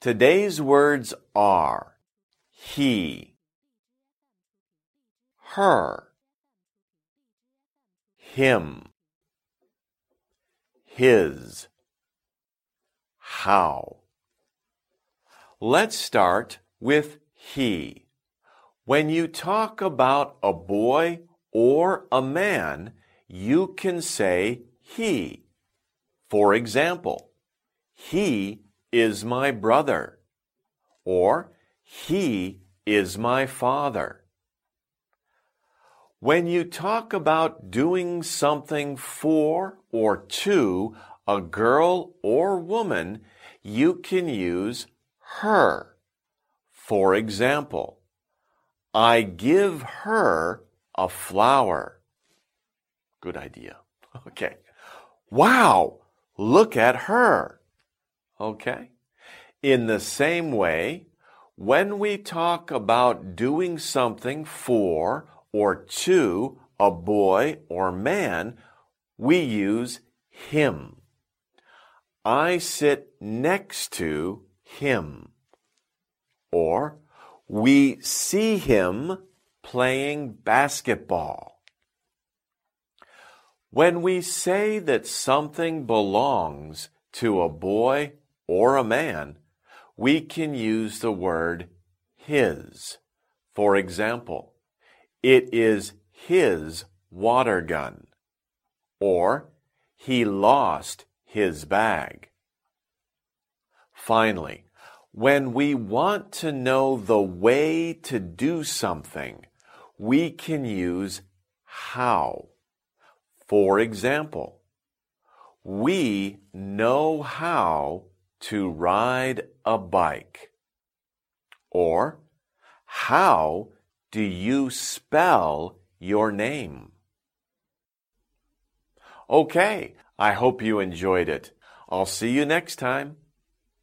Today's words are he, her, him, his, how. Let's start with he. When you talk about a boy or a man, you can say he. For example, he is my brother, or he is my father. When you talk about doing something for or to a girl or woman, you can use her. For example, I give her a flower. Good idea. Okay. Wow, look at her. Okay. In the same way, when we talk about doing something for or to a boy or man, we use him. I sit next to him. Or we see him playing basketball. When we say that something belongs to a boy or a man, we can use the word his. For example, it is his water gun. Or he lost his bag. Finally, when we want to know the way to do something, we can use how. For example, we know how to ride a bike. Or, how do you spell your name? Okay, I hope you enjoyed it. I'll see you next time.